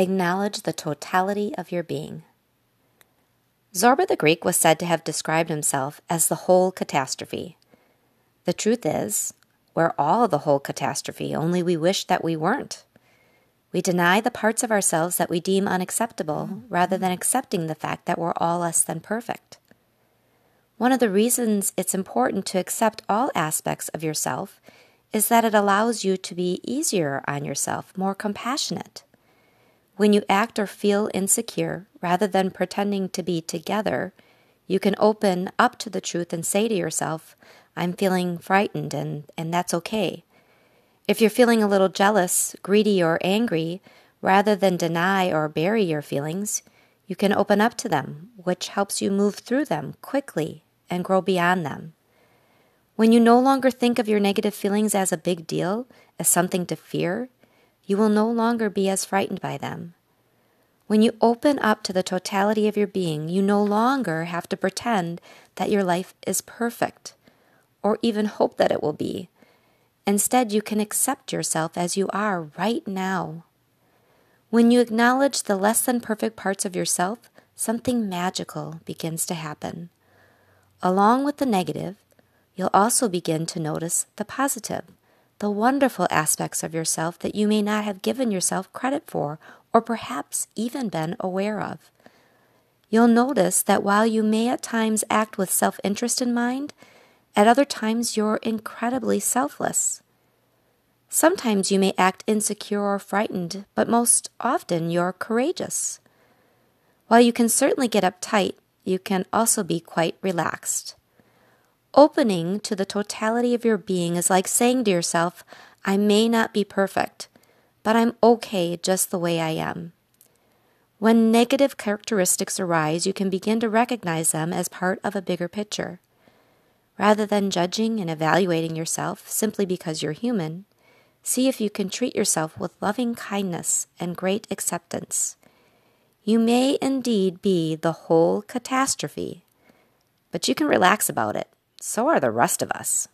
Acknowledge the totality of your being. Zorba the Greek was said to have described himself as the whole catastrophe. The truth is, we're all the whole catastrophe, only we wish that we weren't. We deny the parts of ourselves that we deem unacceptable rather than accepting the fact that we're all less than perfect. One of the reasons it's important to accept all aspects of yourself is that it allows you to be easier on yourself, more compassionate. When you act or feel insecure, rather than pretending to be together, you can open up to the truth and say to yourself, I'm feeling frightened, and, and that's okay. If you're feeling a little jealous, greedy, or angry, rather than deny or bury your feelings, you can open up to them, which helps you move through them quickly and grow beyond them. When you no longer think of your negative feelings as a big deal, as something to fear, you will no longer be as frightened by them. When you open up to the totality of your being, you no longer have to pretend that your life is perfect or even hope that it will be. Instead, you can accept yourself as you are right now. When you acknowledge the less than perfect parts of yourself, something magical begins to happen. Along with the negative, you'll also begin to notice the positive the wonderful aspects of yourself that you may not have given yourself credit for or perhaps even been aware of. You'll notice that while you may at times act with self interest in mind, at other times you're incredibly selfless. Sometimes you may act insecure or frightened, but most often you're courageous. While you can certainly get uptight, you can also be quite relaxed. Opening to the totality of your being is like saying to yourself, I may not be perfect, but I'm okay just the way I am. When negative characteristics arise, you can begin to recognize them as part of a bigger picture. Rather than judging and evaluating yourself simply because you're human, see if you can treat yourself with loving kindness and great acceptance. You may indeed be the whole catastrophe, but you can relax about it so are the rest of us.